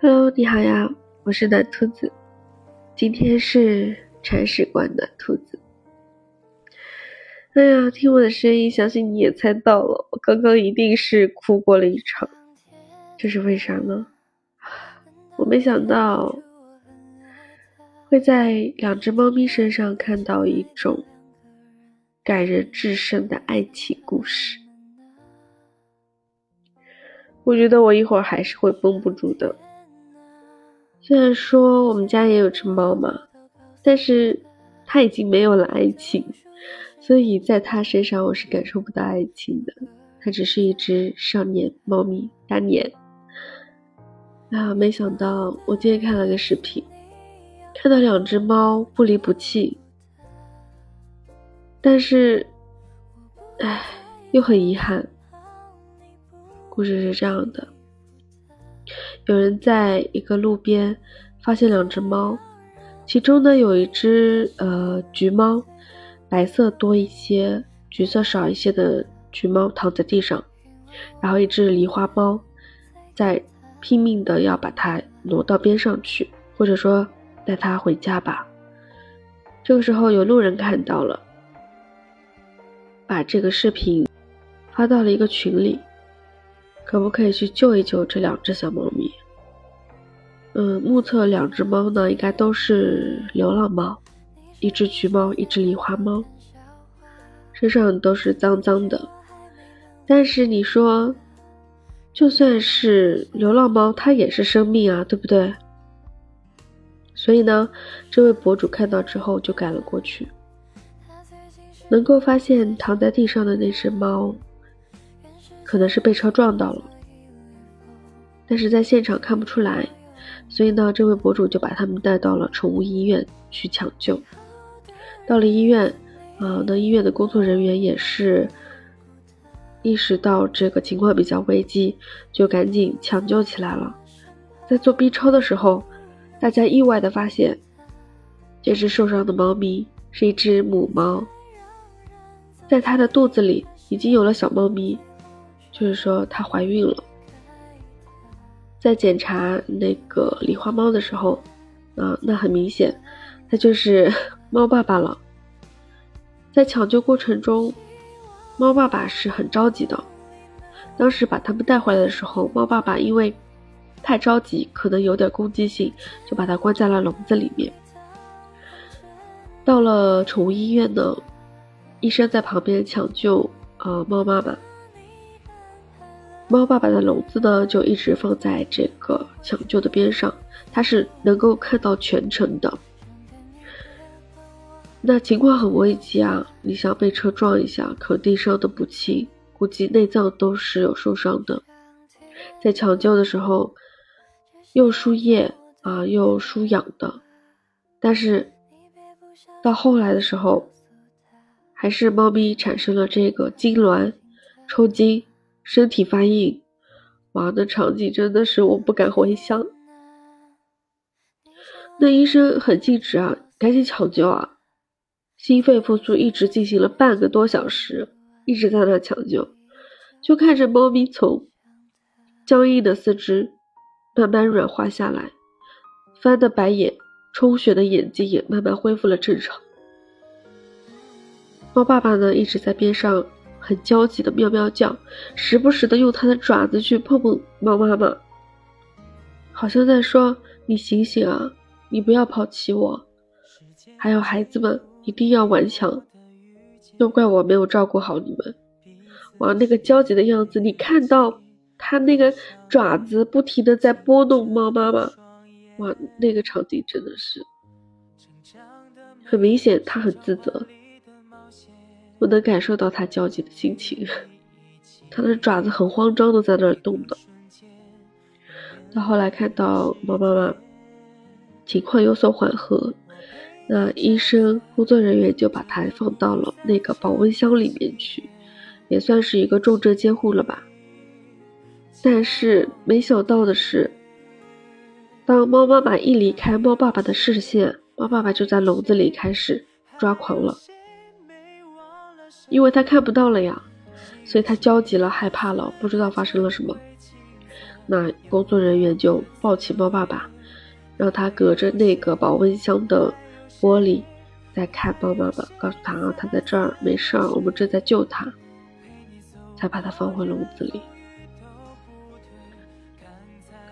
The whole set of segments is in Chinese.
Hello，你好呀，我是暖兔子，今天是铲屎官暖兔子。哎呀，听我的声音，相信你也猜到了，我刚刚一定是哭过了一场。这是为啥呢？我没想到会在两只猫咪身上看到一种感人至深的爱情故事。我觉得我一会儿还是会绷不住的。虽然说我们家也有只猫嘛，但是它已经没有了爱情。所以在它身上，我是感受不到爱情的。它只是一只少年猫咪，大年。啊，没想到我今天看了个视频，看到两只猫不离不弃，但是，唉，又很遗憾。故事是这样的：有人在一个路边发现两只猫，其中呢有一只呃橘猫。白色多一些，橘色少一些的橘猫躺在地上，然后一只狸花猫在拼命的要把它挪到边上去，或者说带它回家吧。这个时候有路人看到了，把这个视频发到了一个群里，可不可以去救一救这两只小猫咪？嗯，目测两只猫呢，应该都是流浪猫。一只橘猫，一只狸花猫，身上都是脏脏的。但是你说，就算是流浪猫，它也是生命啊，对不对？所以呢，这位博主看到之后就赶了过去。能够发现躺在地上的那只猫，可能是被车撞到了，但是在现场看不出来，所以呢，这位博主就把他们带到了宠物医院去抢救。到了医院，啊，那医院的工作人员也是意识到这个情况比较危机，就赶紧抢救起来了。在做 B 超的时候，大家意外的发现，这只受伤的猫咪是一只母猫，在它的肚子里已经有了小猫咪，就是说它怀孕了。在检查那个狸花猫的时候，啊，那很明显，它就是。猫爸爸了，在抢救过程中，猫爸爸是很着急的。当时把他们带回来的时候，猫爸爸因为太着急，可能有点攻击性，就把它关在了笼子里面。到了宠物医院呢，医生在旁边抢救呃猫妈妈。猫爸爸的笼子呢，就一直放在这个抢救的边上，它是能够看到全程的。那情况很危急啊！你想被车撞一下，肯定伤的不轻，估计内脏都是有受伤的。在抢救的时候，又输液啊，又输氧的，但是到后来的时候，还是猫咪产生了这个痉挛、抽筋、身体发硬。哇，那场景真的是我不敢回想。那医生很尽职啊，赶紧抢救啊！心肺复苏一直进行了半个多小时，一直在那抢救，就看着猫咪从僵硬的四肢慢慢软化下来，翻的白眼、充血的眼睛也慢慢恢复了正常。猫爸爸呢一直在边上很焦急的喵喵叫，时不时的用它的爪子去碰碰猫妈妈，好像在说：“你醒醒啊，你不要抛弃我。”还有孩子们。一定要顽强，都怪我没有照顾好你们。哇，那个焦急的样子，你看到他那个爪子不停的在拨弄猫妈妈，哇，那个场景真的是很明显，他很自责，我能感受到他焦急的心情，他的爪子很慌张的在那儿动的。到后来看到猫妈妈情况有所缓和。那医生工作人员就把它放到了那个保温箱里面去，也算是一个重症监护了吧。但是没想到的是，当猫妈妈一离开猫爸爸的视线，猫爸爸就在笼子里开始抓狂了。因为他看不到了呀，所以他焦急了，害怕了，不知道发生了什么。那工作人员就抱起猫爸爸，让他隔着那个保温箱的玻璃在看猫妈妈，告诉他啊，他在这儿，没事儿，我们正在救他，才把他放回笼子里。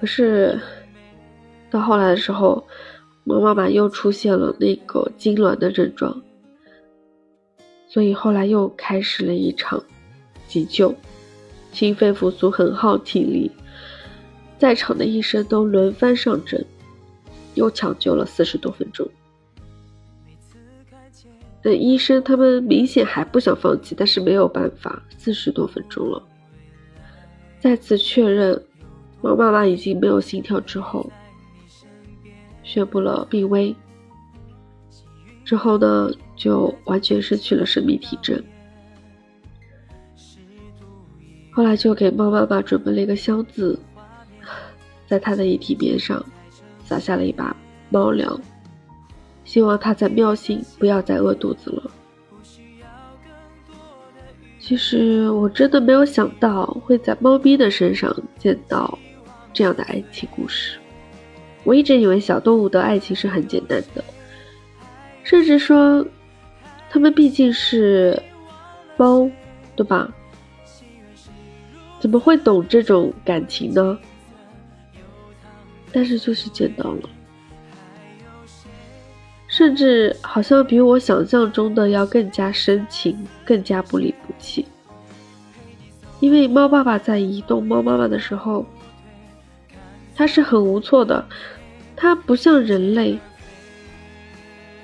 可是到后来的时候，猫妈妈又出现了那个痉挛的症状，所以后来又开始了一场急救，心肺复苏很耗体力。在场的医生都轮番上阵，又抢救了四十多分钟。那医生他们明显还不想放弃，但是没有办法，四十多分钟了。再次确认猫妈妈已经没有心跳之后，宣布了病危。之后呢，就完全失去了生命体征。后来就给猫妈妈准备了一个箱子。在他的遗体边上撒下了一把猫粮，希望他在妙心不要再饿肚子了。其实我真的没有想到会在猫咪的身上见到这样的爱情故事。我一直以为小动物的爱情是很简单的，甚至说，他们毕竟是猫，对吧？怎么会懂这种感情呢？但是就是见到了，甚至好像比我想象中的要更加深情，更加不离不弃。因为猫爸爸在移动猫妈妈的时候，它是很无措的，它不像人类，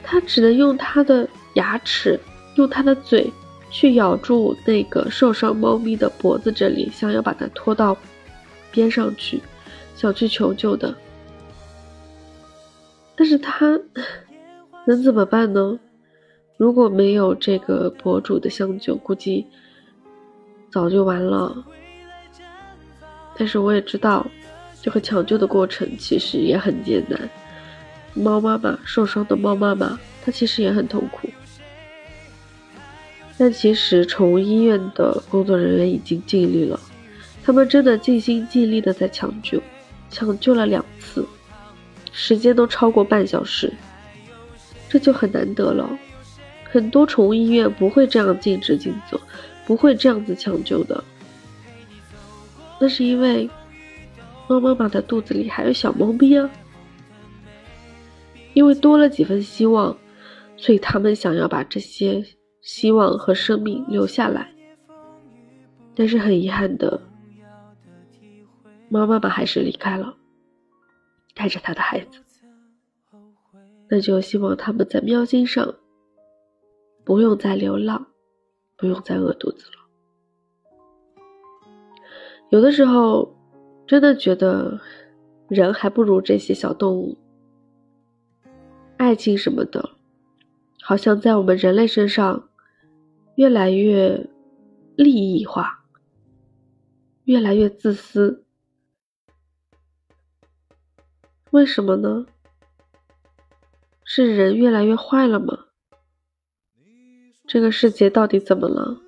它只能用它的牙齿，用它的嘴去咬住那个受伤猫咪的脖子这里，想要把它拖到边上去。想去求救的，但是他能怎么办呢？如果没有这个博主的相救，估计早就完了。但是我也知道，这个抢救的过程其实也很艰难。猫妈妈受伤的猫妈妈，她其实也很痛苦。但其实宠物医院的工作人员已经尽力了，他们真的尽心尽力的在抢救。抢救了两次，时间都超过半小时，这就很难得了。很多宠物医院不会这样尽职尽责，不会这样子抢救的。那是因为猫妈妈的肚子里还有小猫咪啊，因为多了几分希望，所以他们想要把这些希望和生命留下来。但是很遗憾的。猫妈妈还是离开了，带着他的孩子。那就希望他们在喵星上不用再流浪，不用再饿肚子了。有的时候，真的觉得人还不如这些小动物。爱情什么的，好像在我们人类身上越来越利益化，越来越自私。为什么呢？是人越来越坏了吗？这个世界到底怎么了？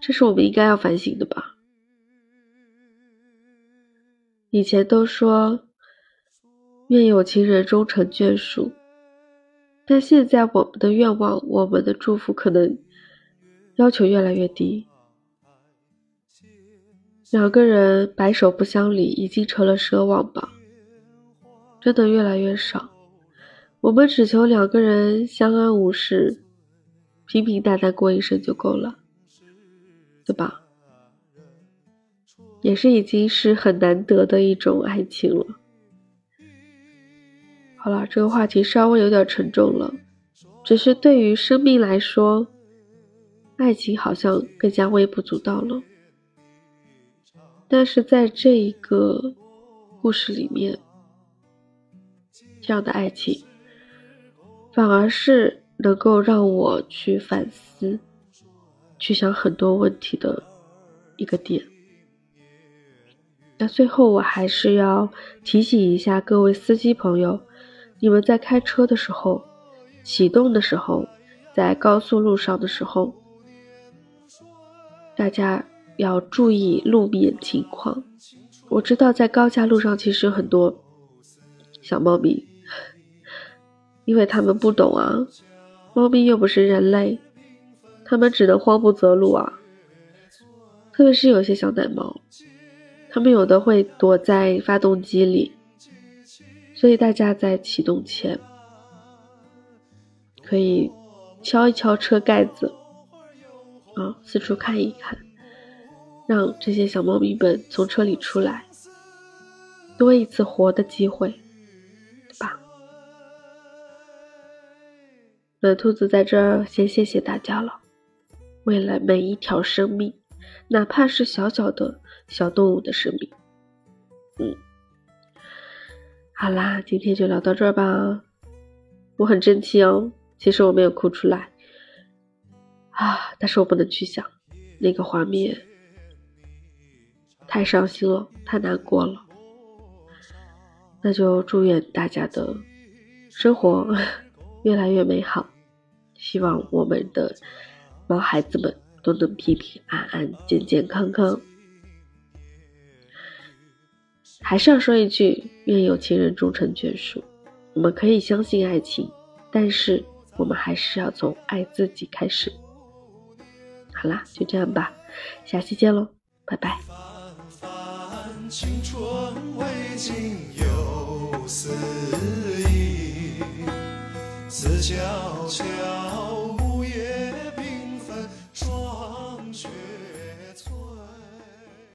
这是我们应该要反省的吧。以前都说愿有情人终成眷属，但现在我们的愿望、我们的祝福可能要求越来越低。两个人白首不相离，已经成了奢望吧？真的越来越少。我们只求两个人相安无事，平平淡淡过一生就够了，对吧？也是已经是很难得的一种爱情了。好了，这个话题稍微有点沉重了，只是对于生命来说，爱情好像更加微不足道了。但是在这一个故事里面，这样的爱情反而是能够让我去反思、去想很多问题的一个点。那最后我还是要提醒一下各位司机朋友，你们在开车的时候、启动的时候，在高速路上的时候，大家要注意路面情况。我知道在高架路上其实有很多小猫咪，因为他们不懂啊，猫咪又不是人类，他们只能慌不择路啊。特别是有些小奶猫，它们有的会躲在发动机里，所以大家在启动前可以敲一敲车盖子，啊，四处看一看，让这些小猫咪们从车里出来，多一次活的机会，对吧？那兔子在这儿先谢谢大家了，为了每一条生命。哪怕是小小的小动物的生命，嗯，好啦，今天就聊到这儿吧。我很争气哦，其实我没有哭出来啊，但是我不能去想那个画面，太伤心了，太难过了。那就祝愿大家的生活 越来越美好，希望我们的毛孩子们。都能平平安安、健健康康。还是要说一句：愿有情人终成眷属。我们可以相信爱情，但是我们还是要从爱自己开始。好啦，就这样吧，下期见喽，拜拜。思悄悄。